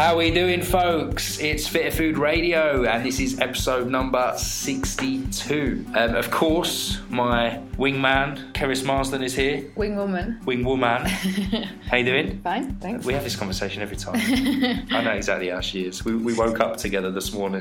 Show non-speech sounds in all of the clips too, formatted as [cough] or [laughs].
How are we doing, folks? It's Fitter Food Radio, and this is episode number 62. Um, of course, my wingman, Keris Marsden, is here. Wing woman. Wing woman. [laughs] how you doing? Fine, thanks. We have this conversation every time. [laughs] I know exactly how she is. We, we woke up together this morning.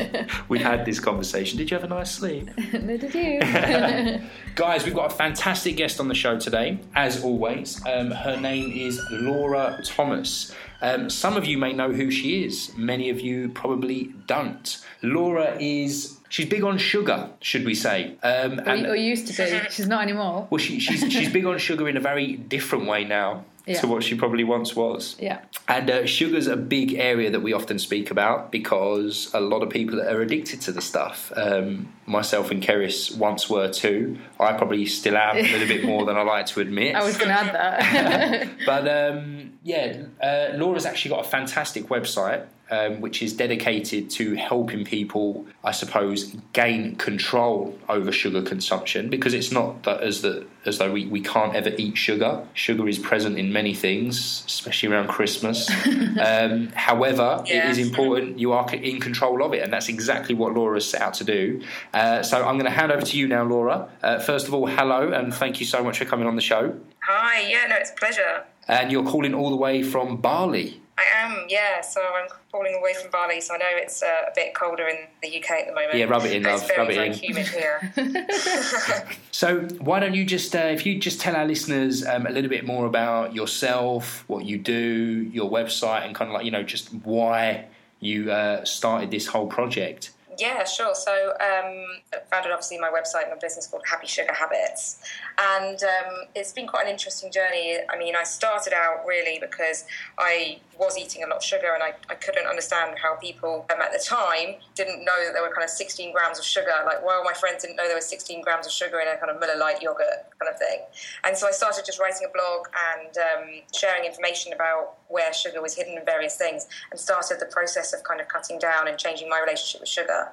[laughs] we had this conversation. Did you have a nice sleep? no, did you? Guys, we've got a fantastic guest on the show today, as always. Um, her name is Laura Thomas. Um, some of you may know who she is, many of you probably don't. Laura is. She's big on sugar, should we say? Um, or, or used to be. She's not anymore. Well, she, she's, she's big on sugar in a very different way now Yeah. to what she probably once was. Yeah. And uh, sugar's a big area that we often speak about because a lot of people are addicted to the stuff. Um, myself and Keris once were too. I probably still am a little bit more than I like to admit. [laughs] I was going to add that. [laughs] But um, yeah, uh, Laura's actually got a fantastic website. Um, which is dedicated to helping people, I suppose, gain control over sugar consumption because it's not that as the as though we, we can't ever eat sugar. Sugar is present in many things, especially around Christmas. [laughs] um, however, it is important you are in control of it, and that's exactly what Laura has set out to do. Uh, so I'm going to hand over to you now, Laura. Uh, first of all, hello, and thank you so much for coming on the show. Hi, yeah, no, it's a pleasure. And you're calling all the way from Bali. I am, yeah. So I'm falling away from Bali, so I know it's uh, a bit colder in the UK at the moment. Yeah, rub it in, love, It's very, rub it very in. humid here. [laughs] [laughs] So why don't you just, uh, if you just tell our listeners um, a little bit more about yourself, what you do, your website, and kind of like you know just why you uh, started this whole project. yeah, sure. So um, I founded obviously my website and a business called Happy Sugar Habits, and um, it's been quite an interesting journey. I mean, I started out really because I was eating a lot of sugar and I, I couldn't understand how people um, at the time didn't know that there were kind of 16 grams of sugar. Like, well, my friends didn't know there was 16 grams of sugar in a kind of Müller Light yogurt kind of thing. And so I started just writing a blog and um, sharing information about where sugar was hidden in various things and started the process of kind of cutting down and changing my relationship with sugar.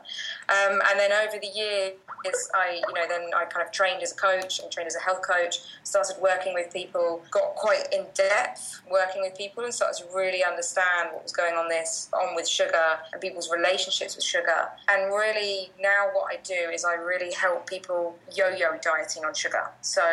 Um, and then over the years, I, you know, then I kind of trained as a coach and trained as a health coach, started working with people, got quite in depth working with people and started to really understand what was going on this on with sugar and people's relationships with sugar. And really now what I do is I really help people yo-yo dieting on sugar. So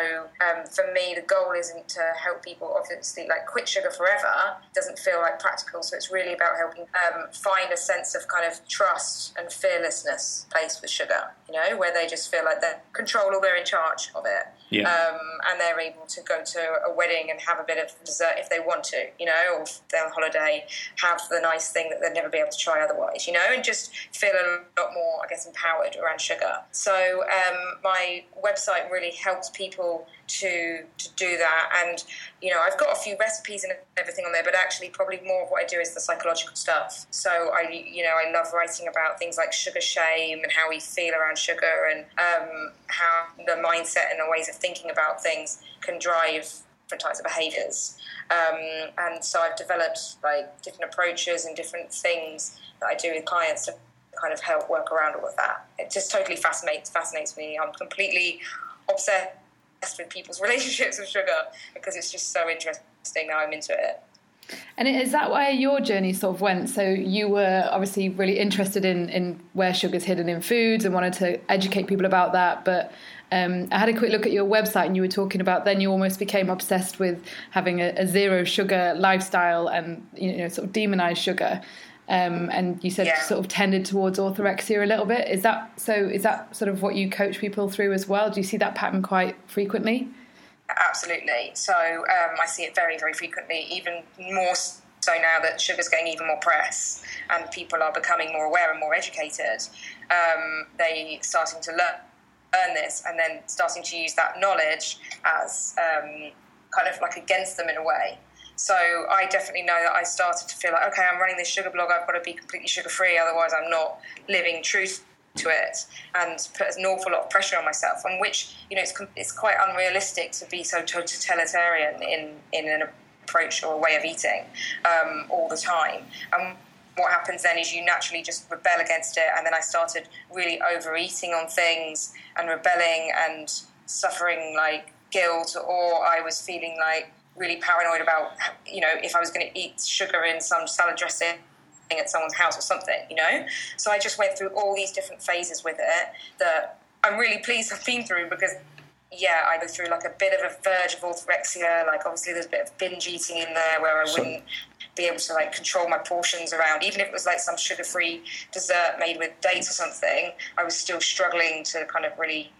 um, for me, the goal isn't to help people obviously like quit sugar forever. It doesn't feel like practical. So it's really about helping um, find a sense of kind of trust and fearlessness placed with sugar. You know, where they just feel like they're control or they're in charge of it Yeah. um, and they're able to go to a wedding and have a bit of dessert if they want to, you know, or if they're on holiday, have the nice thing that they'd never be able to try otherwise, you know, and just feel a lot more, I guess, empowered around sugar. So um, my website really helps people to to do that, and you know, I've got a few recipes and everything on there, but actually, probably more of what I do is the psychological stuff. So I, you know, I love writing about things like sugar shame and how we feel around sugar, and um, how the mindset and the ways of thinking about things can drive different types of behaviors. Um, and so I've developed like different approaches and different things that I do with clients to kind of help work around all of that. It just totally fascinates fascinates me. I'm completely obsessed with people's [laughs] relationships with sugar because it's just so interesting. Now I'm into it. and is that where your journey sort of went? So you were obviously really interested in, in where sugar's hidden in foods and wanted to educate people about that. But um, I had a quick look at your website and you were talking about then you almost became obsessed with having a, a zero sugar lifestyle and you know sort of demonized sugar. Um, and you said Yeah. sort of tended towards orthorexia a little bit. Is that so? Is that sort of what you coach people through as well? Do you see that pattern quite frequently? Absolutely. So um, I see it very, very frequently, even more so now that sugar's getting even more press and people are becoming more aware and more educated. Um, they starting to learn, learn this and then starting to use that knowledge as um, kind of like against them in a way. So I definitely know that I started to feel like, okay, I'm running this sugar blog. I've got to be completely sugar free, otherwise I'm not living true to it, and put an awful lot of pressure on myself. And which you know, it's it's quite unrealistic to be so totalitarian in in an approach or a way of eating um, all the time. And what happens then is you naturally just rebel against it, and then I started really overeating on things and rebelling and suffering like guilt, or I was feeling like really paranoid about, you know, if I was going to eat sugar in some salad dressing at someone's house or something, you know? So I just went through all these different phases with it that I'm really pleased I've been through because yeah, I go through like a bit of a verge of orthorexia. Like obviously there's a bit of binge eating in there where I wouldn't be able to like control my portions around. Even if it was like some sugar-free dessert made with dates or something, I was still struggling to kind of really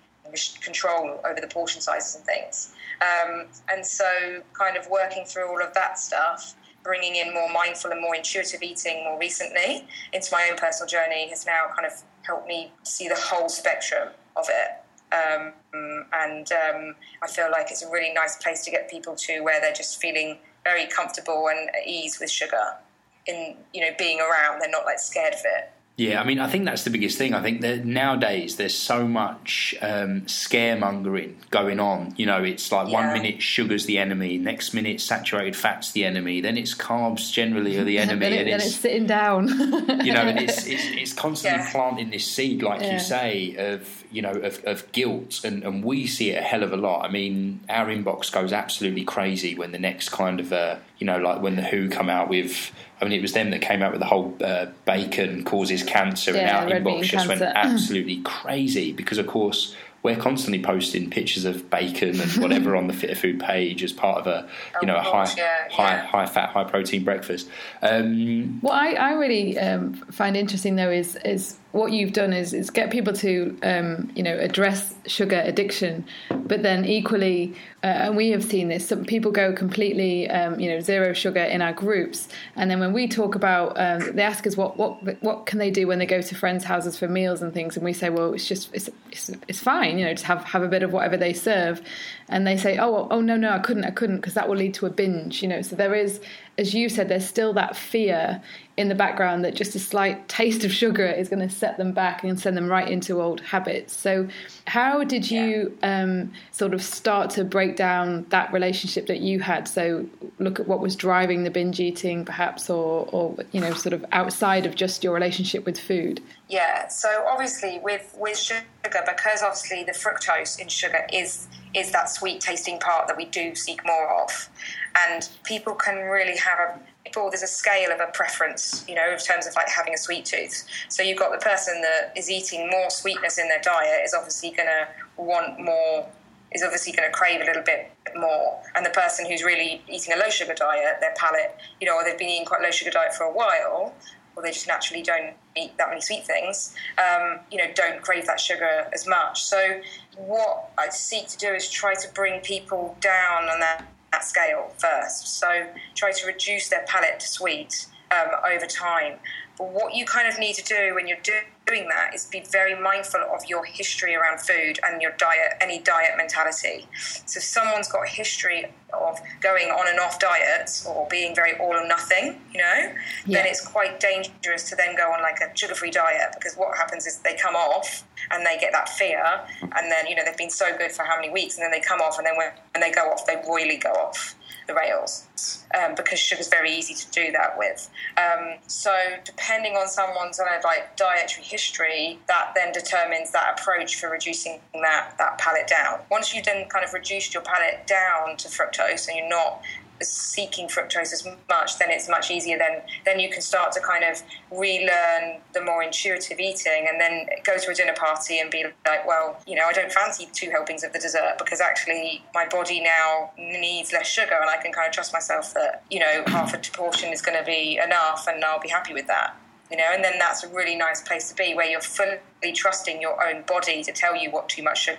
control over the portion sizes and things. Um, and so, kind of working through all of that stuff, bringing in more mindful and more intuitive eating more recently into my own personal journey has now kind of helped me see the whole spectrum of it. Um, and um, I feel like it's a really nice place to get people to where they're just feeling very comfortable and at ease with sugar in you know being around. They're not like scared of it. Yeah, I mean, I think that's the biggest thing. I think that nowadays there's so much um, scaremongering going on. You know, it's like yeah. one minute sugar's the enemy, next minute saturated fat's the enemy, then it's carbs generally are the [laughs] enemy, and, it, and it's, it's, sitting down. you know, and it's [laughs] it's, it's constantly yeah. planting this seed, like yeah. you say, of you know of, of guilt, and, and we see it a hell of a lot. I mean, our inbox goes absolutely crazy when the next kind of uh, you know, like when the WHO come out with I mean, it was them that came out with the whole uh, bacon causes cancer, yeah, and our inbox just cancer. went [clears throat] absolutely crazy because, of course, we're constantly posting pictures of bacon and whatever on the Fitter Food page as part of a you know a high yeah, high yeah. high fat high protein breakfast. Um, what I, I really um, find interesting though is is what you've done is, is get people to um, you know address sugar addiction, but then equally, uh, and we have seen this. Some people go completely um, you know zero sugar in our groups, and then when we talk about, um, they ask us what what what can they do when they go to friends' houses for meals and things, and we say, well, it's just it's it's, it's fine, you know, just have have a bit of whatever they serve, and they say, oh oh no no I couldn't I couldn't because that will lead to a binge, you know. So there is, as you said, there's still that fear in the background that just a slight taste of sugar is going to set them back and send them right into old habits. So, how did you yeah. um, sort of start to break down that relationship that you had? So, look at what was driving the binge eating, perhaps, or, or you know, sort of outside of just your relationship with food. Yeah. So, obviously, with with sugar, because obviously the fructose in sugar is is that sweet tasting part that we do seek more of, and people can really have a people there's a scale of a preference you know in terms of like having a sweet tooth. So you've got the person that is eating more sweetness in their diet is obviously going to want more is obviously going to crave a little bit more. And the person who's really eating a low sugar diet their palate you know or they've been eating quite low sugar diet for a while or they just naturally don't eat that many sweet things um, you know don't crave that sugar as much. So what i seek to do is try to bring people down on that that scale first. So try to reduce their palate to sweet um, over time. But what you kind of need to do when you're doing that is be very mindful of your history around food and your diet, any diet mentality. So if someone's got a history of going on and off diets or being very all or nothing, you know, yeah. then it's quite dangerous to then go on like a sugar-free diet because what happens is they come off and they get that fear and then, you know, they've been so good for how many weeks and then they come off and then when they go off, they royally go off the rails um, because sugar's very easy to do that with. Um, so depending on someone's kind of like dietary history, that then determines that approach for reducing that that palate down. Once you've then kind of reduced your palate down to fructose and you're not seeking fructose as much, then it's much easier. Then then you can start to kind of relearn the more intuitive eating, and then go to a dinner party and be like, well, you know, I don't fancy two helpings of the dessert because actually my body now needs less sugar, and I can kind of trust myself that you know half a portion is going to be enough, and I'll be happy with that. You know, and then that's a really nice place to be where you're fully trusting your own body to tell you what too much sugar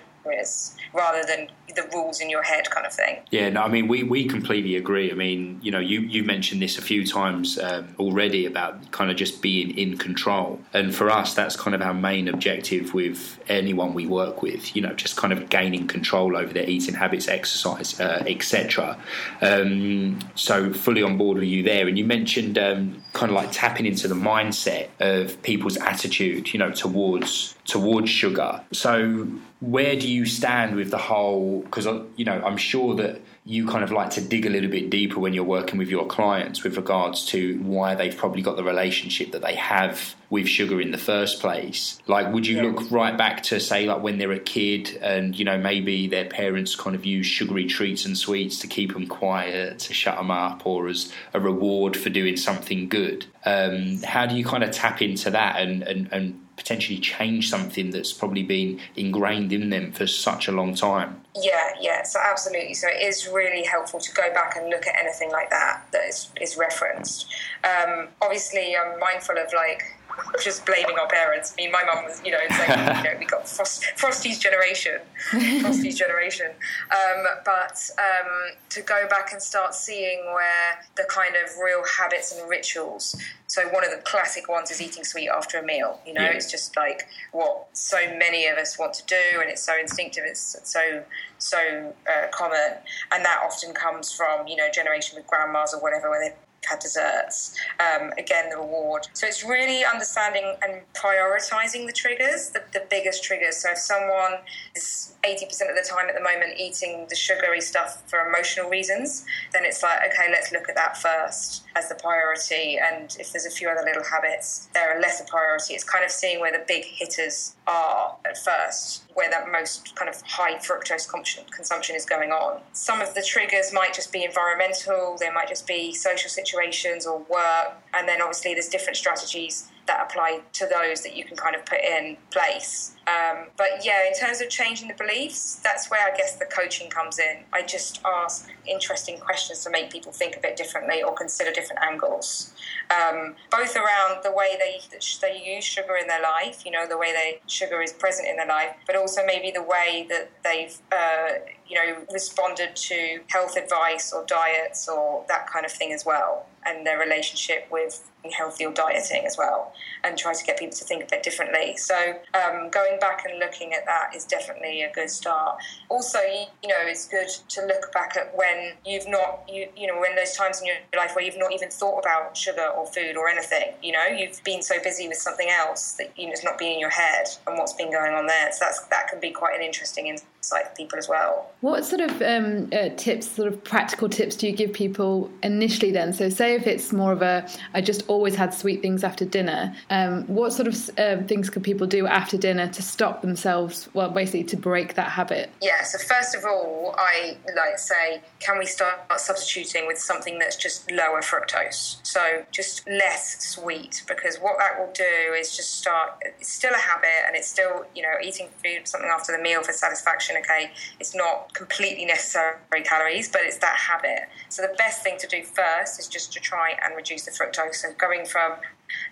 rather than the rules in your head kind of thing. Yeah, no, I mean, we, we completely agree. I mean, you know, you, you mentioned this a few times um, already about kind of just being in control. And for us, that's kind of our main objective with anyone we work with, you know, just kind of gaining control over their eating habits, exercise, uh, etc. Um, so fully on board with you there. And you mentioned um, kind of like tapping into the mindset of people's attitude, you know, towards towards sugar. So where do you stand with the whole? Because uh, you know, I'm sure that you kind of like to dig a little bit deeper when you're working with your clients with regards to why they've probably got the relationship that they have with sugar in the first place. Like, would you yeah. look right back to say, like, when they're a kid and, you know, maybe their parents kind of use sugary treats and sweets to keep them quiet, to shut them up, or as a reward for doing something good? Um, how do you kind of tap into that and, and, and potentially change something that's probably been ingrained in them for such a long time. Yeah, yeah, so absolutely. So it is really helpful to go back and look at anything like that that is, is referenced. Um, obviously, I'm mindful of like just blaming our parents. I mean, my mum was, you know, saying, you know, we got Frost, Frosties generation, Frosties generation. Um, but um, to go back and start seeing where the kind of real habits and rituals. So one of the classic ones is eating sweet after a meal. You know, yeah. it's just like what so many of us want to do, and it's so instinctive. It's so so uh, common, and that often comes from you know generation with grandmas or whatever, where they had desserts. Um, again, the reward. So it's really understanding and prioritizing the triggers, the, the biggest triggers. So if someone is 80% of the time at the moment eating the sugary stuff for emotional reasons, then it's like, okay, let's look at that first as the priority. And if there's a few other little habits, they're a lesser priority. It's kind of seeing where the big hitters are at first, where that most kind of high fructose consumption is going on. Some of the triggers might just be environmental, there might just be social situations or work. And then obviously there's different strategies that apply to those that you can kind of put in place. Um, but yeah, in terms of changing the beliefs, that's where I guess the coaching comes in. I just ask interesting questions to make people think a bit differently or consider different angles, um, both around the way they they use sugar in their life, you know, the way they sugar is present in their life, but also maybe the way that they've uh, you know responded to health advice or diets or that kind of thing as well, and their relationship with healthy or dieting as well, and try to get people to think a bit differently. So um, going back and looking at that is definitely a good start. Also, you know, it's good to look back at when you've not, you, you know, when those times in your life where you've not even thought about sugar or food or anything. You know, you've been so busy with something else that you know it's not being in your head and what's been going on there. So that's that can be quite an interesting insight for people as well. What sort of um, uh, tips, sort of practical tips, do you give people initially? Then, so say if it's more of a, I just always had sweet things after dinner. Um, what sort of uh, things could people do after dinner to stop themselves, well, basically to break that habit? Yeah, so first of all, I like say, can we start substituting with something that's just lower fructose? So just less sweet, because what that will do is just start, it's still a habit and it's still, you know, eating food, something after the meal for satisfaction, okay, it's not completely necessary calories, but it's that habit. So the best thing to do first is just to try and reduce the fructose. So going from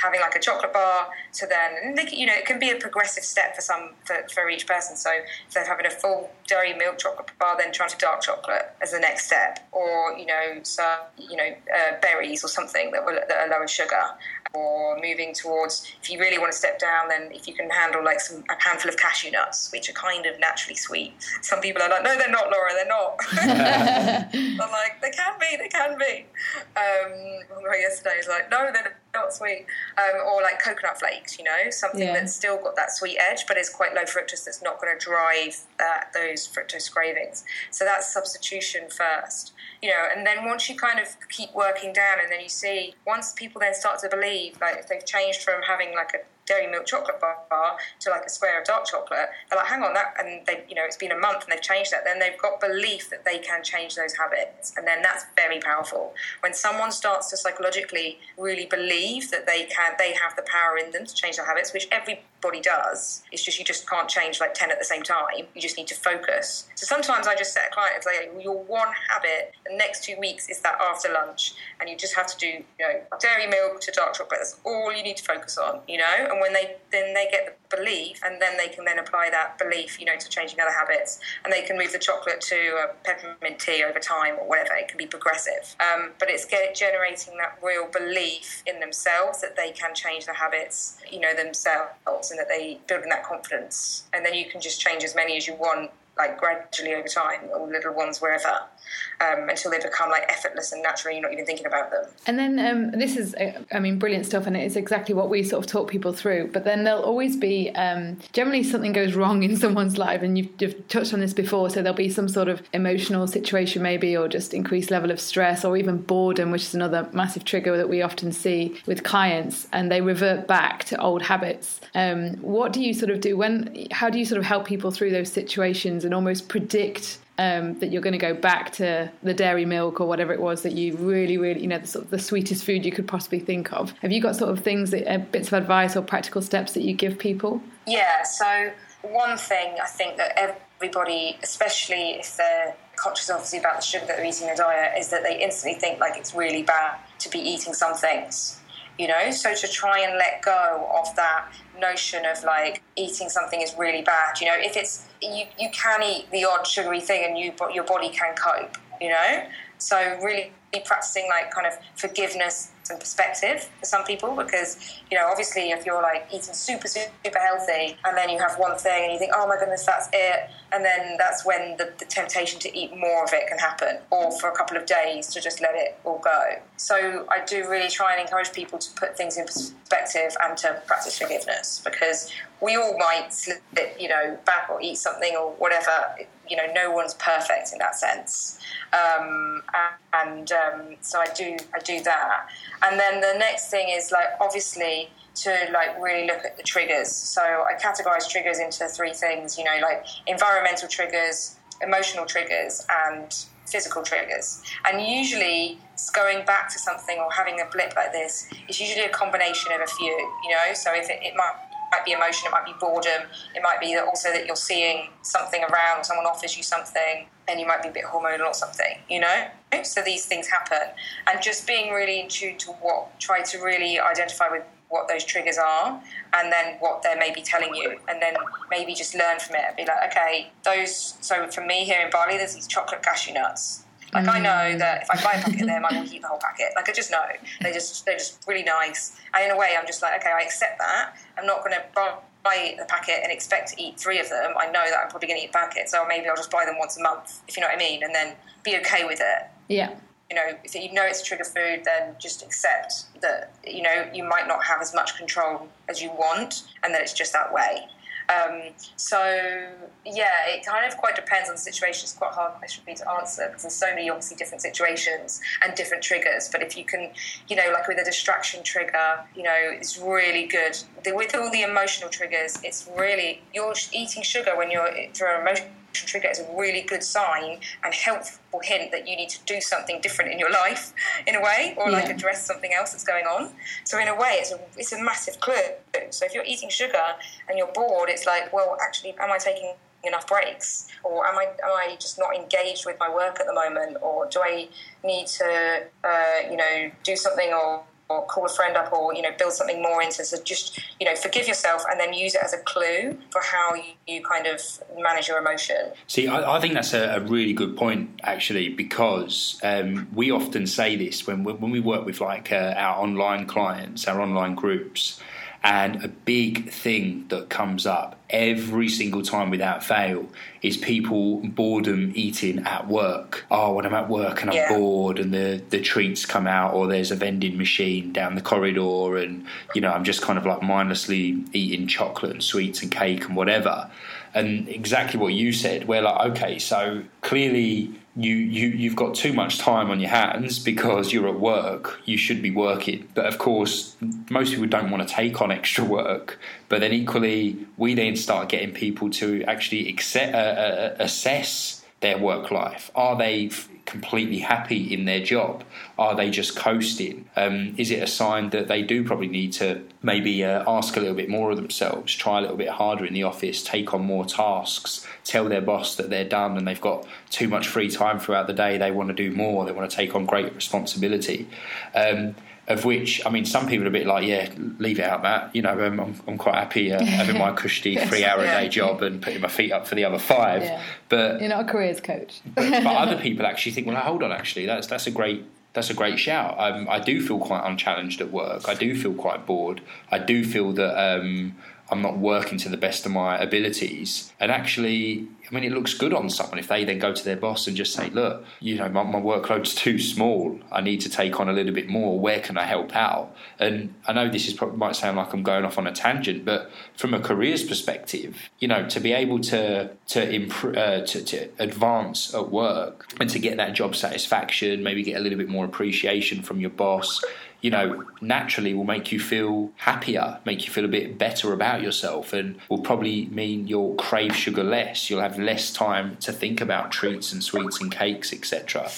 having like a chocolate bar to then, you know, it can be a progressive step for some for, for each person. So instead of having a full dairy milk chocolate bar, then trying to dark chocolate as the next step, or you know, some you know, uh, berries or something that, will, that are lower in sugar, or moving towards if you really want to step down, then if you can handle like some a handful of cashew nuts, which are kind of naturally sweet. Some people are like, no, they're not, Laura, they're not. [laughs] I'm like, they can be, they can be. Um, yesterday was like, no, they're not sweet. Um, or like coconut flakes, you know, something yeah. that's still got that sweet edge, but is quite low fructose. That's not going to drive that those fructose cravings. So that's substitution first you know, and then once you kind of keep working down, and then you see once people then start to believe, like if they've changed from having like a dairy milk chocolate bar to like a square of dark chocolate, they're like, hang on, that, and they, you know, it's been a month and they've changed that. Then they've got belief that they can change those habits, and then that's very powerful. When someone starts to psychologically really believe that they can, they have the power in them to change their habits, which everybody does. It's just you just can't change like ten at the same time. You just need to focus. So sometimes I just set a client like your one habit the next two weeks is that after lunch, and you just have to do you know dairy milk to dark chocolate. That's all you need to focus on, you know. And when they then they get the belief, and then they can then apply that belief, you know, to changing other habits, and they can move the chocolate to a peppermint tea over time or whatever. It can be progressive, um, but it's get, generating that real belief in themselves that they can change their habits, you know, themselves, and that they building that confidence, and then you can just change as many as you want like gradually over time, or little ones wherever, um, until they become like effortless and natural. You're not even thinking about them. And then um, this is, uh, I mean, brilliant stuff, and it is exactly what we sort of talk people through. But then there'll always be um, generally something goes wrong in [laughs] someone's life, and you've, you've touched on this before. So there'll be some sort of emotional situation, maybe, or just increased level of stress, or even boredom, which is another massive trigger that we often see with clients, and they revert back to old habits. Um, what do you sort of do when? How do you sort of help people through those situations and almost predict um, that you're going to go back to the dairy milk or whatever it was that you really, really, you know, the, sort of the sweetest food you could possibly think of. Have you got sort of things, that, uh, bits of advice or practical steps that you give people? Yeah. So one thing I think that everybody, especially if they're conscious obviously about the sugar that they're eating in their diet, is that they instantly think like it's really bad to be eating some things you know? So to try and let go of that notion of like eating something is really bad you know? If it's you, you can eat the odd sugary thing and you your body can cope you know? So really practicing like kind of forgiveness and perspective for some people because you know obviously if you're like eating super super healthy and then you have one thing and you think oh my goodness that's it and then that's when the, the temptation to eat more of it can happen or for a couple of days to just let it all go. So i do really try and encourage people to put things in perspective and to practice forgiveness because we all might slip you know back or eat something or whatever you know no one's perfect in that sense um, and um, so I do I do that. And then the next thing is like obviously to like really look at the triggers. So I categorize triggers into three things. You know, like environmental triggers, emotional triggers, and physical triggers. And usually, going back to something or having a blip like this is usually a combination of a few. You know, so if it, it might might be emotion, it might be boredom, it might be that also that you're seeing something around, someone offers you something, and you might be a bit hormonal or something, you know? So these things happen. And just being really in tune to what, try to really identify with what those triggers are and then what they're maybe telling you and then maybe just learn from it and be like okay those so for me here in bali there's these chocolate cashew nuts like mm. I know that if I buy a packet of them, I will eat the whole packet. Like I just know they just they're just really nice. And in a way, I'm just like, okay, I accept that. I'm not going to buy the packet and expect to eat three of them. I know that I'm probably going to eat a packet, so maybe I'll just buy them once a month, if you know what I mean, and then be okay with it. Yeah. You know, if you know it's a trigger food, then just accept that you know you might not have as much control as you want, and that it's just that way. Um, so yeah, it kind of quite depends on the situation. It's quite a hard question for me to answer because there's so many obviously different situations and different triggers. But if you can, you know, like with a distraction trigger, you know, it's really good. With all the emotional triggers, it's really you're eating sugar when you're through an emotion trigger is a really good sign and helpful hint that you need to do something different in your life in a way or like address something else that's going on. So in a way it's a, it's a massive clue. So if you're eating sugar and you're bored it's like well actually am i taking enough breaks? Or am I am I just not engaged with my work at the moment? Or do I need to uh, you know do something or or call a friend up or you know build something more into so just you know forgive yourself and then use it as a clue for how you, kind of manage your emotion. See i, I think that's a, a, really good point actually because um, we often say this when we, when we work with like uh, our online clients our online groups and a big thing that comes up every single time without fail is people boredom eating at work. Oh, when I'm at work and I'm yeah. bored and the, the treats come out or there's a vending machine down the corridor and, you know, I'm just kind of like mindlessly eating chocolate and sweets and cake and whatever. And exactly what you said, we're like, okay, so clearly you, you you've got too much time on your hands because you're at work. You should be working, but of course, most people don't want to take on extra work. But then equally, we then start getting people to actually accept, uh, uh, assess their work life. Are they completely happy in their job? Are they just coasting? Um, is it a sign that they do probably need to maybe uh, ask a little bit more of themselves, try a little bit harder in the office, take on more tasks, tell their boss that they're done and they've got too much free time throughout the day, they want to do more, they want to take on great responsibility? Um, of which I mean, some people are a bit like, yeah, leave it out, Matt. You know, um, I'm, I'm quite happy uh, [laughs] having my cushy yes. three hour a day job and putting my feet up for the other five. Yeah. But you're not a careers coach. [laughs] but, but, other people actually think, well, hold on, actually, that's that's a great that's a great shout. Um, I do feel quite unchallenged at work. I do feel quite bored. I do feel that um, I'm not working to the best of my abilities. And actually, I mean, it looks good on someone if they then go to their boss and just say, look, you know, my, my workload's [laughs] too small. I need to take on a little bit more. Where can I help out? And I know this is might sound like I'm going off on a tangent, but from a careers perspective, you know, to be able to to improve, uh, to, to advance at work and to get that job satisfaction, maybe get a little bit more appreciation from your boss you know, naturally will make you feel happier, make you feel a bit better about yourself, and will probably mean you'll crave sugar less. You'll have less time to think about treats and sweets and cakes, etc.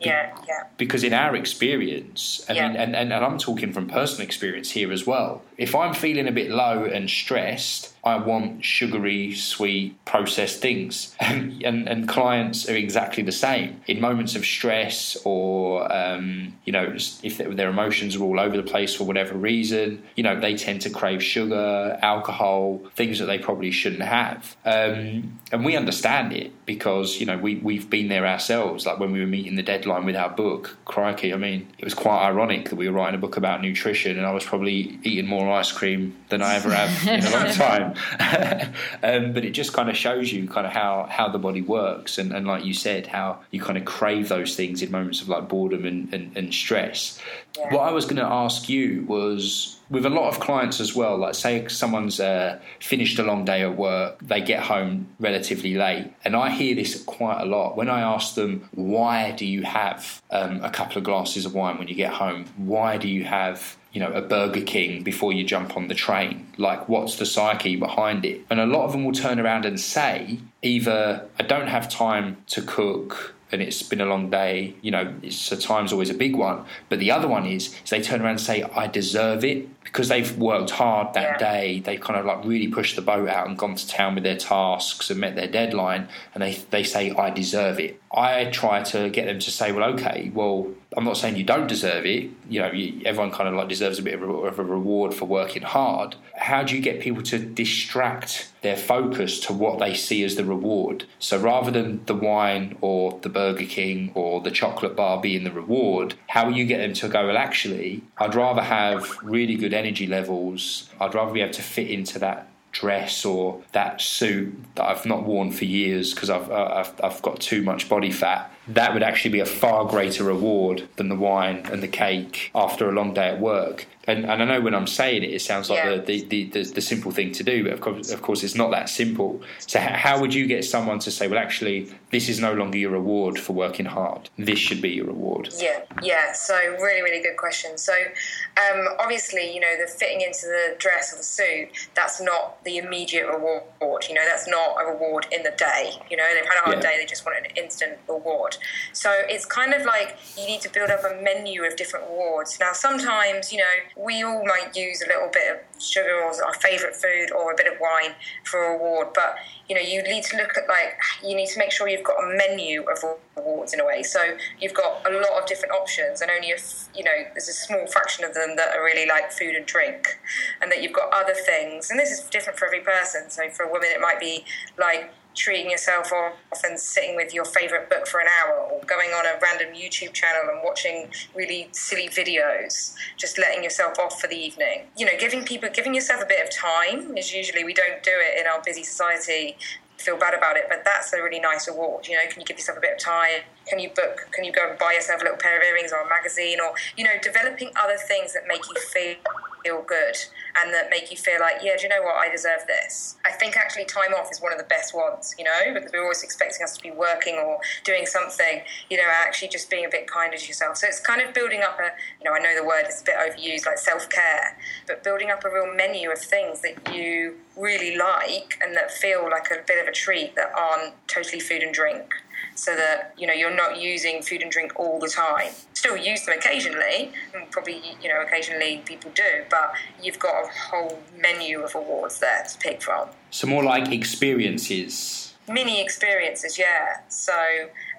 Yeah, yeah. Because in our experience, I yeah. mean, and, and, and I'm talking from personal experience here as well, if I'm feeling a bit low and stressed, I want sugary, sweet, processed things. [laughs] And, and, and clients are exactly the same. In moments of stress or, um, you know, if their emotions are all over the place for whatever reason, you know, they tend to crave sugar, alcohol, things that they probably shouldn't have. Um, and we understand it because, you know, we, we've been there ourselves. Like when we were meeting the deadline with our book, crikey, I mean, it was quite ironic that we were writing a book about nutrition and I was probably eating more ice cream than I ever have in a long [laughs] time. [laughs] um, but it just kind of shows you kind of how, how the body works, and, and like you said, how you kind of crave those things in moments of like boredom and, and, and stress. Yeah. What I was going to ask you was with a lot of clients as well, like say someone's uh, finished a long day at work, they get home relatively late. And I hear this quite a lot. When I ask them, why do you have um, a couple of glasses of wine when you get home? Why do you have you know, a Burger King before you jump on the train? Like, what's the psyche behind it? And a lot of them will turn around and say, either I don't have time to cook and it's been a long day, you know, so time's always a big one. But the other one is, is they turn around and say, I deserve it because they've worked hard that yeah. day. They've kind of like really pushed the boat out and gone to town with their tasks and met their deadline. And they, they say, I deserve it. I try to get them to say, well, okay, well, I'm not saying you don't deserve it. You know, you, everyone kind of like deserves a bit of a, of a reward for working hard. How do you get people to distract their focus to what they see as the reward? So rather than the wine or the Burger King or the chocolate bar being the reward, how will you get them to go, well, actually, I'd rather have really good energy levels. I'd rather be able to fit into that dress or that suit that I've not worn for years because I've, uh, I've, I've got too much body fat. That would actually be a far greater reward than the wine and the cake after a long day at work and, and I know when I'm saying it, it sounds like yeah. the, the, the, the, simple thing to do, but of course, of course, it's not that simple. So, how would you get someone to say, well, actually, this is no longer your reward for working hard? This should be your reward? Yeah, yeah. So, really, really good question. So, um, obviously, you know, the fitting into the dress or the suit, that's not the immediate reward. You know, that's not a reward in the day. You know, they've had a hard yeah. day, they just want an instant reward. So, it's kind of like you need to build up a menu of different rewards. Now, sometimes, you know, we all might use a little bit of sugar or our favourite food or a bit of wine for a reward, but you know you need to look at like you need to make sure you've got a menu of rewards in a way. So you've got a lot of different options, and only if you know there's a small fraction of them that are really like food and drink, and that you've got other things. And this is different for every person. So for a woman, it might be like treating yourself off and sitting with your favorite book for an hour or going on a random YouTube channel and watching really silly videos, just letting yourself off for the evening. You know, giving people, giving yourself a bit of time is usually, we don't do it in our busy society feel bad about it, but that's a really nice reward. You know, can you give yourself a bit of time? Can you book? Can you go and buy yourself a little pair of earrings or a magazine, or you know, developing other things that make you feel feel good and that make you feel like, yeah, do you know what? I deserve this. I think actually time off is one of the best ones, you know, because we're always expecting us to be working or doing something, you know, actually just being a bit kinder to yourself. So it's kind of building up a, you know, I know the word is a bit overused, like self care, but building up a real menu of things that you really like and that feel like a bit of a treat that aren't totally food and drink so that you know you're not using food and drink all the time. Still use them occasionally, and probably you know occasionally people do, but you've got a whole menu of awards there to pick from. So more like experiences. Mini experiences, yeah. So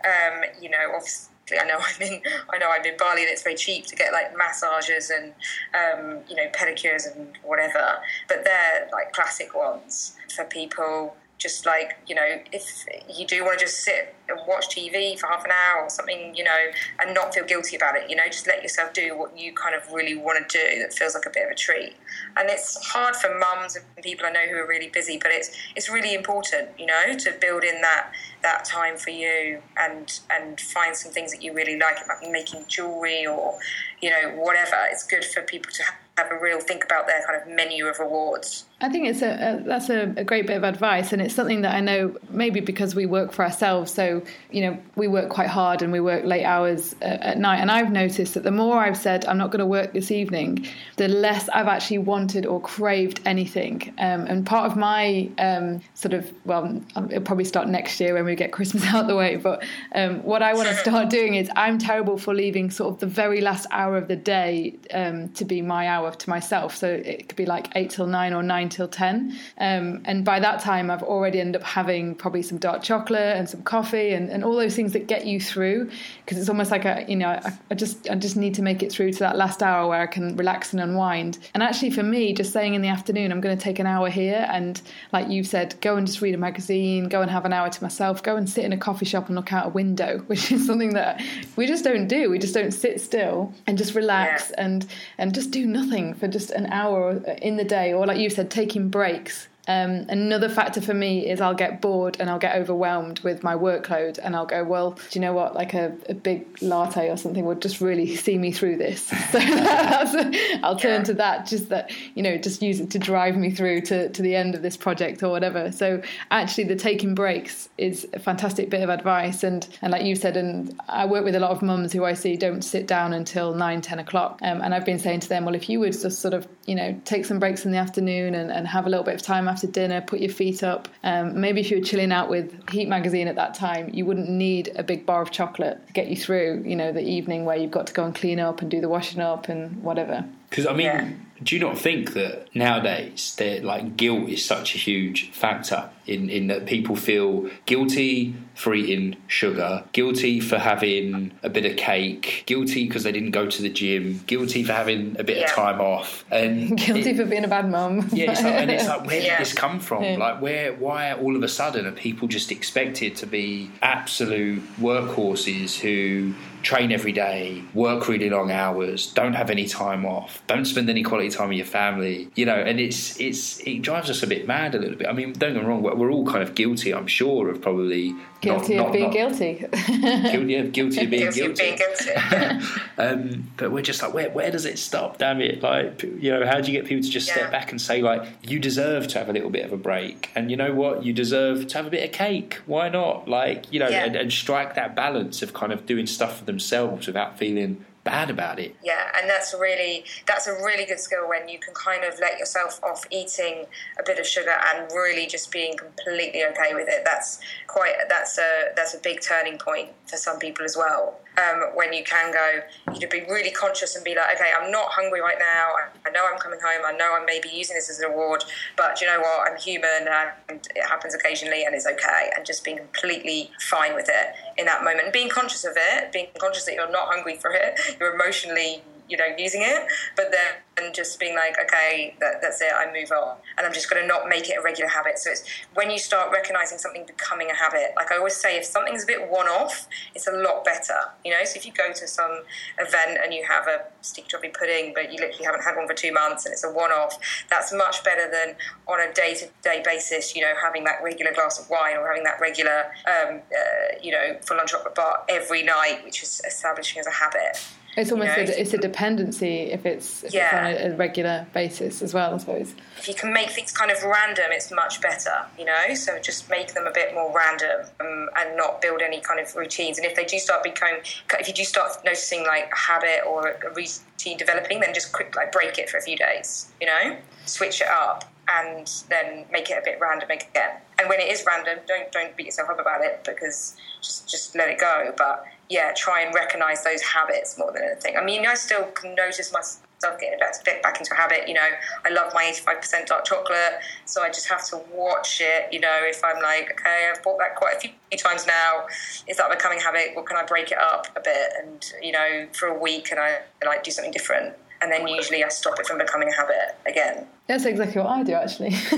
um, you know, obviously. I know I'm in. I know I'm in Bali, and it's very cheap to get like massages and um, you know pedicures and whatever. But they're like classic ones for people just like you know if you do want to just sit and watch tv for half an hour or something you know and not feel guilty about it you know just let yourself do what you kind of really want to do that feels like a bit of a treat and it's hard for mums and people i know who are really busy but it's it's really important you know to build in that that time for you and and find some things that you really like about making jewelry or you know whatever it's good for people to have have a real think about their kind of menu of rewards. I think it's a, a that's a, a, great bit of advice, and it's something that I know maybe because we work for ourselves. So you know we work quite hard and we work late hours uh, at night. And I've noticed that the more I've said I'm not going to work this evening, the less I've actually wanted or craved anything. Um, and part of my um, sort of well, it'll probably start next year when we get Christmas [laughs] out of the way. But um, what I want to [laughs] start doing is I'm terrible for leaving sort of the very last hour of the day um, to be my hour to myself. So it could be like eight till nine or nine till ten. Um, and by that time, I've already ended up having probably some dark chocolate and some coffee and, and all those things that get you through. Because it's almost like a, you know, I, I, just I just need to make it through to that last hour where I can relax and unwind. And actually, for me, just saying in the afternoon, I'm going to take an hour here and, like you said, go and just read a magazine, go and have an hour to myself, go and sit in a coffee shop and look out a window, [laughs] which is something that we just don't do. We just don't sit still and just relax yeah. and and just do nothing for just an hour in the day, or like you said, taking breaks um, another factor for me is I'll get bored and I'll get overwhelmed with my workload, and I'll go, well, do you know what? Like a, a big latte or something would just really [laughs] see me through this. [laughs] So I'll turn yeah. to that, just that you know, just use it to drive me through to, to the end of this project or whatever. So actually, the taking breaks is a fantastic bit of advice, and and like you said, and I work with a lot of mums who I see don't sit down until nine, ten o'clock, um, and I've been saying to them, well, if you would just sort of you know take some breaks in the afternoon and, and have a little bit of time after dinner, put your feet up. Um, maybe if you were chilling out with Heat magazine at that time, you wouldn't need a big bar of chocolate to get you through, you know, the evening where you've got to go and clean up and do the washing up and whatever. Because I mean, yeah do you not think that nowadays that like guilt is such a huge factor in, in that people feel guilty for eating sugar, guilty for having a bit of cake, guilty because they didn't go to the gym, guilty for having a bit yeah. of time off, and [laughs] guilty it, for being a bad mum. Yeah, it's like, and it's like where yeah. did this come from? Yeah. Like where, why all of a sudden are people just expected to be absolute workhorses who train every day, work really long hours, don't have any time off, don't spend any quality time with your family, you know, and it's it's it drives us a bit mad a little bit. I mean, don't get me wrong, we're all kind of guilty, I'm sure, of probably guilty not, of being not, guilty. [laughs] guilty, of, guilty of being guilty. guilty. Of being guilty. [laughs] [laughs] um, but we're just like, where where does it stop? Damn it! Like, you know, how do you get people to just yeah. step back and say, like, you deserve to have a little bit of a break, and you know what, you deserve to have a bit of cake. Why not? Like, you know, yeah. and, and strike that balance of kind of doing stuff for themselves without feeling bad about it. Yeah, and that's really that's a really good skill when you can kind of let yourself off eating a bit of sugar and really just being completely okay with it. That's quite that's a that's a big turning point for some people as well um, when you can go, you to be really conscious and be like, okay, I'm not hungry right now. I, I, know I'm coming home. I know I'm maybe using this as an award, but you know what? I'm human and it happens occasionally and it's okay. And just being completely fine with it in that moment. Being conscious of it, being conscious that you're not hungry for it, [laughs] you're emotionally you know using it but then and just being like okay that, that's it i move on. And i'm just going to not make it a regular habit. So it's when you start recognizing something becoming a habit like i always say if something's a bit one-off it's a lot better you know? So if you go to some event and you have a sticky toffee pudding but you literally haven't had one for two months and it's a one-off that's much better than on a day-to-day basis you know having that regular glass of wine or having that regular um, uh, you know full-on chocolate bar every night which is establishing as a habit it's almost you know, a, it's a dependency if it's, if yeah. it's on a, a, regular basis as well, I suppose. If you can make things kind of random, it's much better, you know. So just make them a bit more random um, and not build any kind of routines. And if they do start becoming, if you do start noticing like a habit or a routine developing, then just quick like break it for a few days, you know, switch it up and then make it a bit random again. And when it is random, don't don't beat yourself up about it because just just let it go. But yeah, try and recognize those habits more than anything. I mean, I still can notice myself getting back, back into a habit. You know, I love my 85% dark chocolate, so I just have to watch it. You know, if I'm like, okay, I've bought that quite a few times now, is that becoming a habit? Well, can I break it up a bit and, you know, for a week and I like do something different? And then usually I stop it from becoming a habit again. That's exactly what I do, actually. [laughs]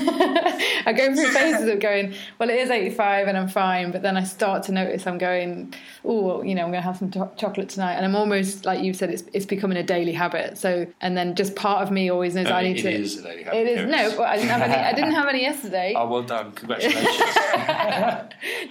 I go through phases of going, well, it is 85 and I'm fine, but then I start to notice I'm going, oh, you know, I'm going to have some to- chocolate tonight. And I'm almost, like you said, it's, it's becoming a daily habit. So, and then just part of me always knows I I need it to. is a daily habit, It is, no, but I didn't have any, I didn't have any yesterday. [laughs] Oh, well done. Congratulations. [laughs]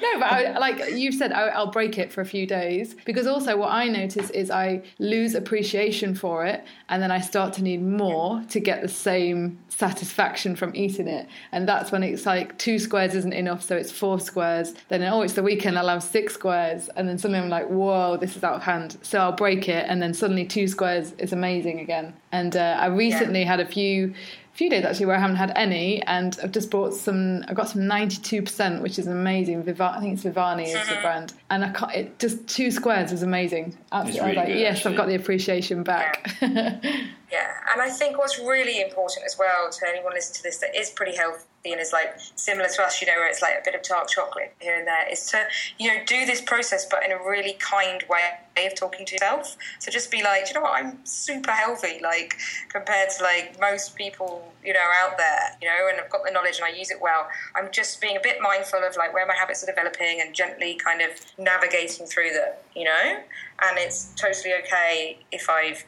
no, but I, like you've said, I, I'll break it for a few days because also what I notice is I lose appreciation for it, and then I start to need more to get the same satisfaction from eating it, and that's when it's like two squares isn't enough, so it's four squares. Then oh, it's the weekend, I'll have six squares, and then suddenly I'm like, whoa, this is out of hand. So I'll break it, and then suddenly two squares is amazing again. And uh, I recently had a few few days actually where I haven't had any, and I've just bought some. I got some ninety two percent, which is amazing. Viva- I think it's Vivani is the brand, and I can't, it just two squares was amazing. Absolutely, really like, good, yes, actually. I've got the appreciation back. [laughs] Yeah, and I think what's really important as well to anyone listening to this that is pretty healthy and is like similar to us, you know, where it's like a bit of dark chocolate here and there, is to, you know, do this process but in a really kind way of talking to yourself. So just be like, you know what, I'm super healthy, like compared to like most people, you know, out there, you know, and I've got the knowledge and I use it well. I'm just being a bit mindful of like where my habits are developing and gently kind of navigating through them, you know? And it's totally okay if I've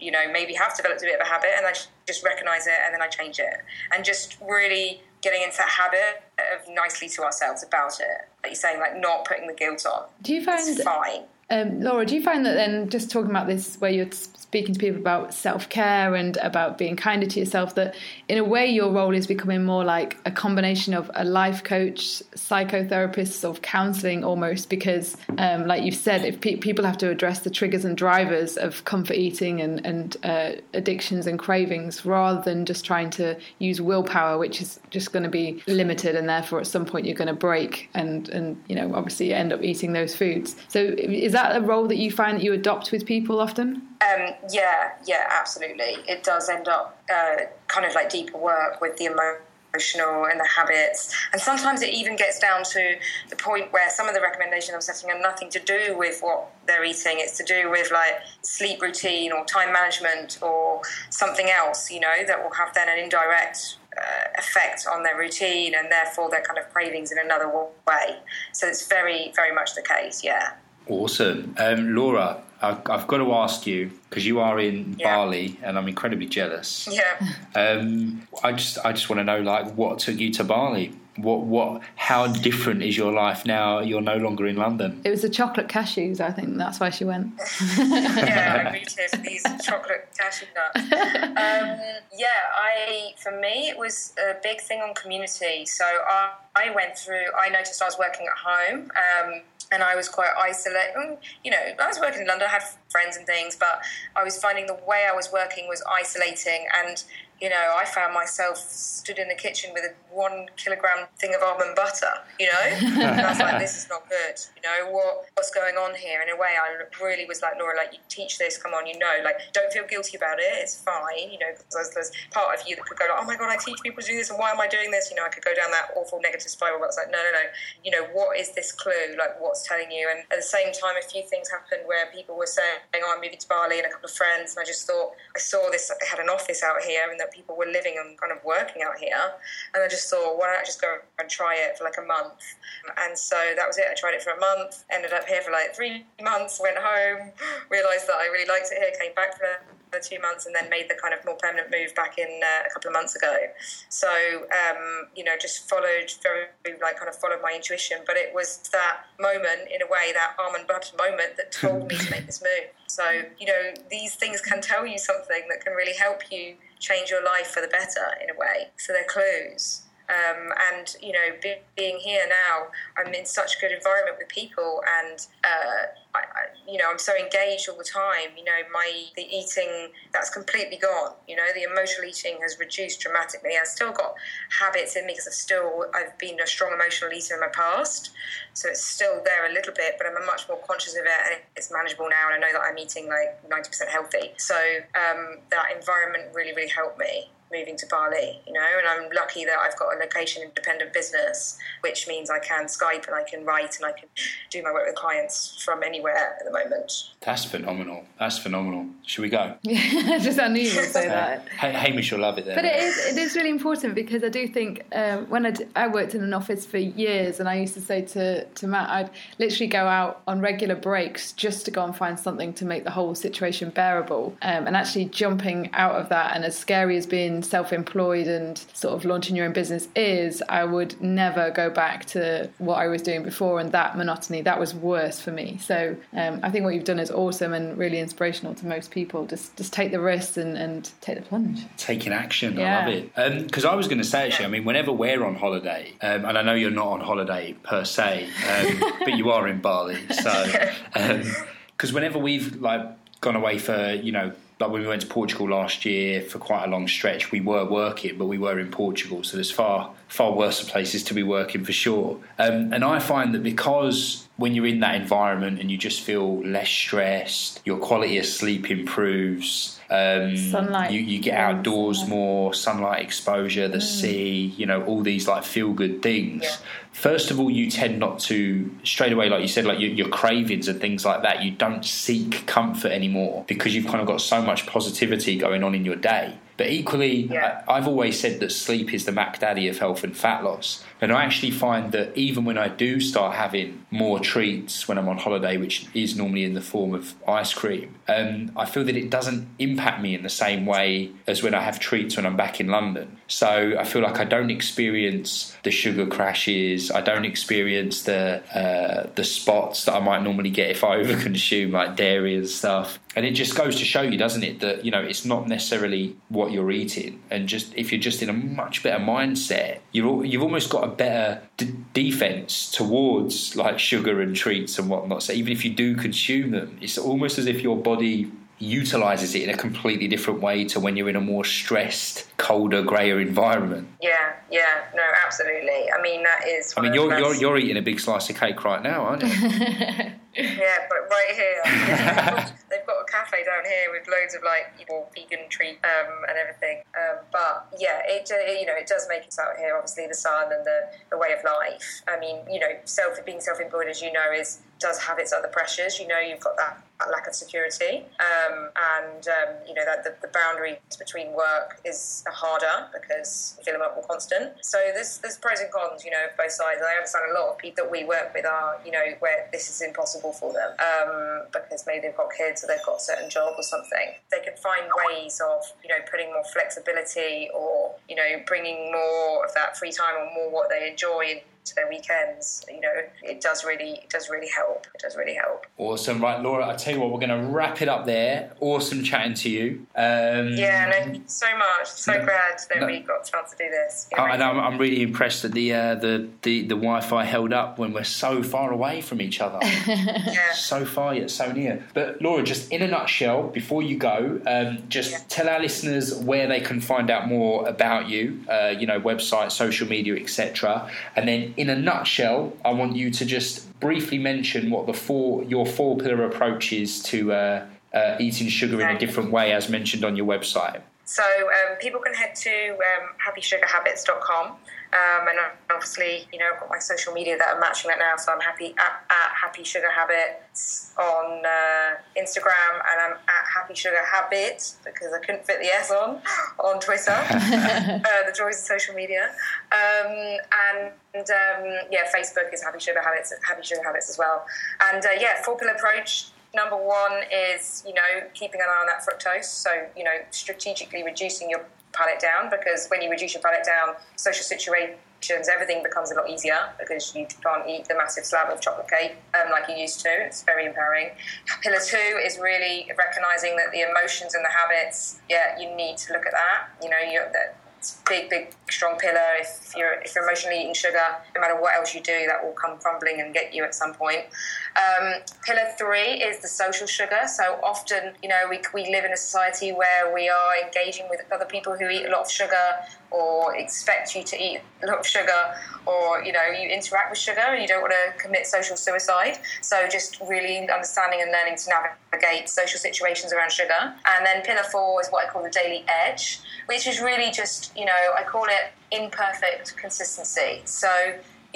you know, maybe have developed a bit of a habit and I just recognize it and then I change it. And just really getting into that habit of nicely to ourselves about it. Like you're saying, like not putting the guilt on. do you find, It's fine. um, Laura? Do you find that then just talking about this, where you're speaking to people about self care and about being kinder to yourself, that in a way your role is becoming more like a combination of a life coach, psychotherapist, sort of counselling almost? Because, um, like you've said, if pe- people have to address the triggers and drivers of comfort eating and and uh, addictions and cravings, rather than just trying to use willpower, which is just going to be limited, and therefore at some point you're going to break and and you know obviously end up eating those foods. So is that a role that you find that you adopt with people often? Um, yeah, yeah, absolutely. It does end up uh, kind of like deeper work with the emotional and the habits. And sometimes it even gets down to the point where some of the recommendations I'm setting are nothing to do with what they're eating. It's to do with like sleep routine or time management or something else, you know, that will have then an indirect uh, effect on their routine and therefore their kind of cravings in another way. So it's very, very much the case, yeah. Awesome. Um, Laura, I've, I've got to ask you, because you are in Yeah. Bali and I'm incredibly jealous. Yeah. Um, I just I just want to know like what took you to Bali? What what how different is your life now you're no longer in London? It was the chocolate cashews, I think. That's why she went. [laughs] yeah, I agree to these chocolate cashew nuts. [laughs] Um, yeah, I for me it was a big thing on community. So I, I went through. I noticed I was working at home. Um, and I was quite isolated. Mm, You know, I was working in London, I had friends and things, but I was finding the way I was working was isolating. And, you know, I found myself stood in the kitchen with a one kilogram thing of almond butter, you know? and I was like, this is not good. You know, what what's going on here? In a way, I really was like, Laura, like, you teach this, come on, you know, like, don't feel guilty about it. It's fine, you know, because there's, part of you that could go, like, oh my God, I teach people to do this, and why am I doing this? You know, I could go down that awful negative spiral. But it's like, no, no, no. You know, what is this clue? Like, what's telling you? And at the same time, a few things happened where people were saying, oh, I'm moving to Bali, and a couple of friends, and I just thought, I saw this, they had an office out here, and that people were living and kind of working out here. And I just thought, why don't I just go and try it for like a month? And so that was it. I tried it for a month, ended up here for like three months, went home, [gasps] realised that I really liked it here, came back for the two months and then made the kind of more permanent move back in uh, a couple of months ago. So, um, you know, just followed very, like kind of followed my intuition. But it was that moment, in a way, that almond butter moment that told me to make this move. So, you know, these things can tell you something that can really help you change your life for the better, in a way. So they're clues. Um, and you know, be, being here now, I'm in such a good environment with people, and uh, you know, I'm so engaged all the time. You know, my the eating that's completely gone. You know, the emotional eating has reduced dramatically. I've still got habits in me because I've still I've been a strong emotional eater in my past, so it's still there a little bit, but I'm much more conscious of it, and it's manageable now. And I know that I'm eating like 90% healthy. So um, that environment really, really helped me. Moving to Bali, you know, and I'm lucky that I've got a location independent business, which means I can Skype and I can write and I can do my work with clients from anywhere at the moment. That's phenomenal. That's phenomenal. Should we go? Yeah, [laughs] just I knew you would say that. H- Hamish will love it then. But it is, it is really important because I do think um, when I, d- I worked in an office for years and I used to say to, to Matt, I'd literally go out on regular breaks just to go and find something to make the whole situation bearable. Um, and actually jumping out of that, and as scary as being self employed and sort of launching your own business is, I would never go back to what I was doing before and that monotony. That was worse for me. So um, I think what you've done is awesome and really inspirational to most people. Just, just take the risk and, and take the plunge. taking action. I love it. Because I was going to say actually, I mean, whenever we're on holiday, um, and I know you're not on holiday per se, um, [laughs] but you are in Bali. So, because whenever we've like gone away for you know. Like when we went to Portugal last year for quite a long stretch, we were working, but we were in Portugal, so there's far far worse places to be working for sure. Um, and I find that because when you're in that environment and you just feel less stressed, your quality of sleep improves. Um, Sunlight. You, you get outdoors sunlight. more, sunlight exposure, the sea, you know, all these like feel good things. Yeah. First of all, you tend not to straight away, like you said, like your, your cravings and things like that. You don't seek comfort anymore because you've kind of got so much positivity going on in your day. But equally, Yeah. I, I've always said that sleep is the Mac Daddy of health and fat loss. And I actually find that even when I do start having more treats when I'm on holiday, which is normally in the form of ice cream, um, I feel that it doesn't impact me in the same way as when I have treats when I'm back in London. So I feel like I don't experience the sugar crashes. I don't experience the uh, the spots that I might normally get if I [laughs] overconsume like dairy and stuff. And it just goes to show you, doesn't it, that you know it's not necessarily what you're eating, and just if you're just in a much better mindset, you're you've almost got a better d- defense towards like sugar and treats and whatnot. So even if you do consume them, it's almost as if your body utilizes it in a completely different way to when you're in a more stressed, colder, grayer environment. Yeah, yeah, no, absolutely. I mean, that is. I mean, you're the you're, best- you're eating a big slice of cake right now, aren't you? [laughs] Yeah, but right here, yeah, [laughs] [laughs] they've got a cafe down here with loads of like you know, vegan treat um, and everything. Um, but yeah, it, uh, you know it does make us out here. Obviously, the sun and the, the way of life. I mean, you know, self being self-employed, as you know, is does have its other pressures. You know, you've got that, that lack of security, um, and um, you know that the, the boundaries between work is harder because you feel a lot more constant. So there's there's pros and cons, you know, both sides. I understand a lot of people that we work with are, you know, where this is impossible for them um, because maybe they've got kids or they've got a certain job or something. They can find ways of, you know, putting more flexibility or, you know, bringing more of that free time or more what they enjoy into their weekends. You know, it does really, it does really help. It does really help. awesome, right, Laura. I tell you what, we're going to wrap it up there. Awesome chatting to you. Um, Yeah, no, thank you so much. So No, glad that no. we got a chance to do this. I- and I'm, I'm really impressed that the, uh, the the the Wi-Fi held up when we're so far away from each other. [laughs] yeah. so far yet so near. But Laura, just in a nutshell, before you go, um, just Yeah. tell our listeners where they can find out more about you. Uh, you know, website, social media, etc. And then, in a nutshell, I want you to just briefly mention what the four your four pillar approach is to uh, uh, eating sugar in a different way, as mentioned on your website. So um, people can head to um, happysugarhabits.com. Um, and obviously, you know, I've got my social media that are matching that now. So I'm happy at, at Happy Sugar Habits on uh, Instagram, and I'm at Happy Sugar Habit because I couldn't fit the S on on Twitter. [laughs] uh, the joys of social media, um, and um, yeah, Facebook is Happy Sugar Habits, Happy Sugar Habits as well. And uh, yeah, four pillar approach number one is you know keeping an eye on that fructose. So you know strategically reducing your palate down because when you reduce your palate down social situations everything becomes a lot easier because you can't eat the massive slab of chocolate cake um, like you used to. It's very empowering. Pillar two is really recognizing that the emotions and the habits yeah you need to look at that. You know you're that big, big, strong pillar. If you're if you're emotionally eating sugar, no matter what else you do, that will come crumbling and get you at some point. Um, pillar three is the social sugar. So often, you know, we, we live in a society where we are engaging with other people who eat a lot of sugar or expect you to eat a lot of sugar or you know you interact with sugar and you don't want to commit social suicide so just really understanding and learning to navigate social situations around sugar and then pillar four is what i call the daily edge which is really just you know i call it imperfect consistency so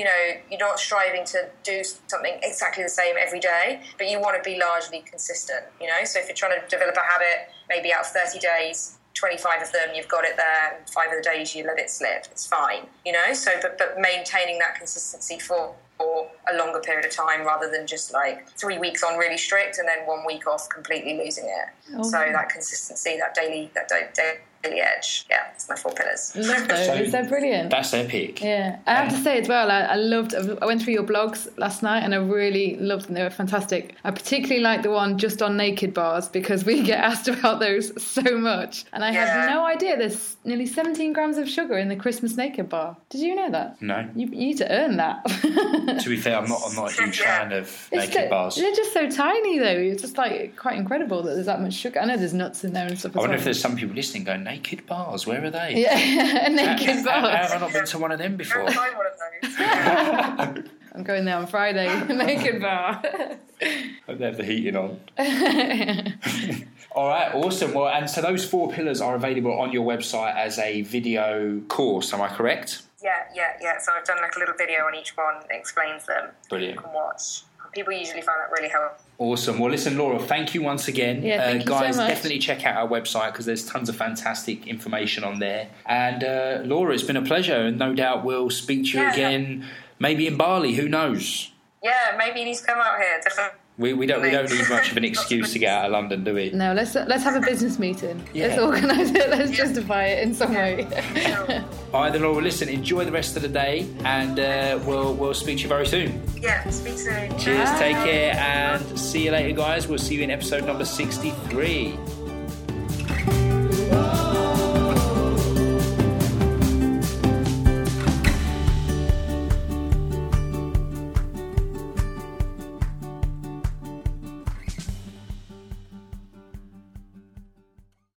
you know, you're not striving to do something exactly the same every day, but you want to be largely consistent, you know? So if you're trying to develop a habit, maybe out of 30 days, 25 of them you've got it there, five of the days you let it slip, it's fine, you know? So, but, but maintaining that consistency for, for a longer period of time rather than just like three weeks on really strict and then one week off completely losing it. Oh. So that consistency, that daily, that day, the edge. Yeah, it's my four pillars. Love those. So They're brilliant. That's epic. Yeah, I have um, to say as well. I, I, loved. I went through your blogs last night, and I really loved them. They were fantastic. I particularly like the one just on naked bars because we [laughs] get asked about those so much, and I yeah. had no idea there's nearly 17 grams of sugar in the Christmas naked bar. Did you know that? No. You, you need to earn that. to be fair, I'm not. I'm not a huge [laughs] fan of naked so, bars. They're just so tiny, though. It's just like quite incredible that there's that much sugar. I know there's nuts in there and stuff. I wonder well. if there's some people listening going naked bars. Where are they? Yeah, [laughs] naked bars. How, have I not been to one of them before? one of those. [laughs] I'm going there on Friday. [laughs] naked bar. Hope they have the heating on. All right, awesome. Well, and so those four pillars are available on your website as a video course. Am I correct? Yeah, yeah, yeah. So I've done like a little video on each one that explains them. Brilliant. You can watch. People usually find that really helpful. Awesome. Well, listen, Laura, thank you once again. Yeah, thank uh, guys, so definitely check out our website because there's tons of fantastic information on there. And uh, Laura, it's been a pleasure, and no doubt we'll speak to you yeah. again, maybe in Bali. Who knows? Yeah, maybe he needs to come out here. Definitely. We, we don't we don't need much of an [laughs] excuse to get out of London, do we? No, let's let's have a business meeting. Yeah. Let's organise it. Let's justify it in some way. All right, then, Laura. Listen, enjoy the rest of the day, and uh, we'll we'll speak to you very soon. Yeah, speak soon. Cheers. Bye. Take care, and see you later, guys. We'll see you in episode number sixty-three.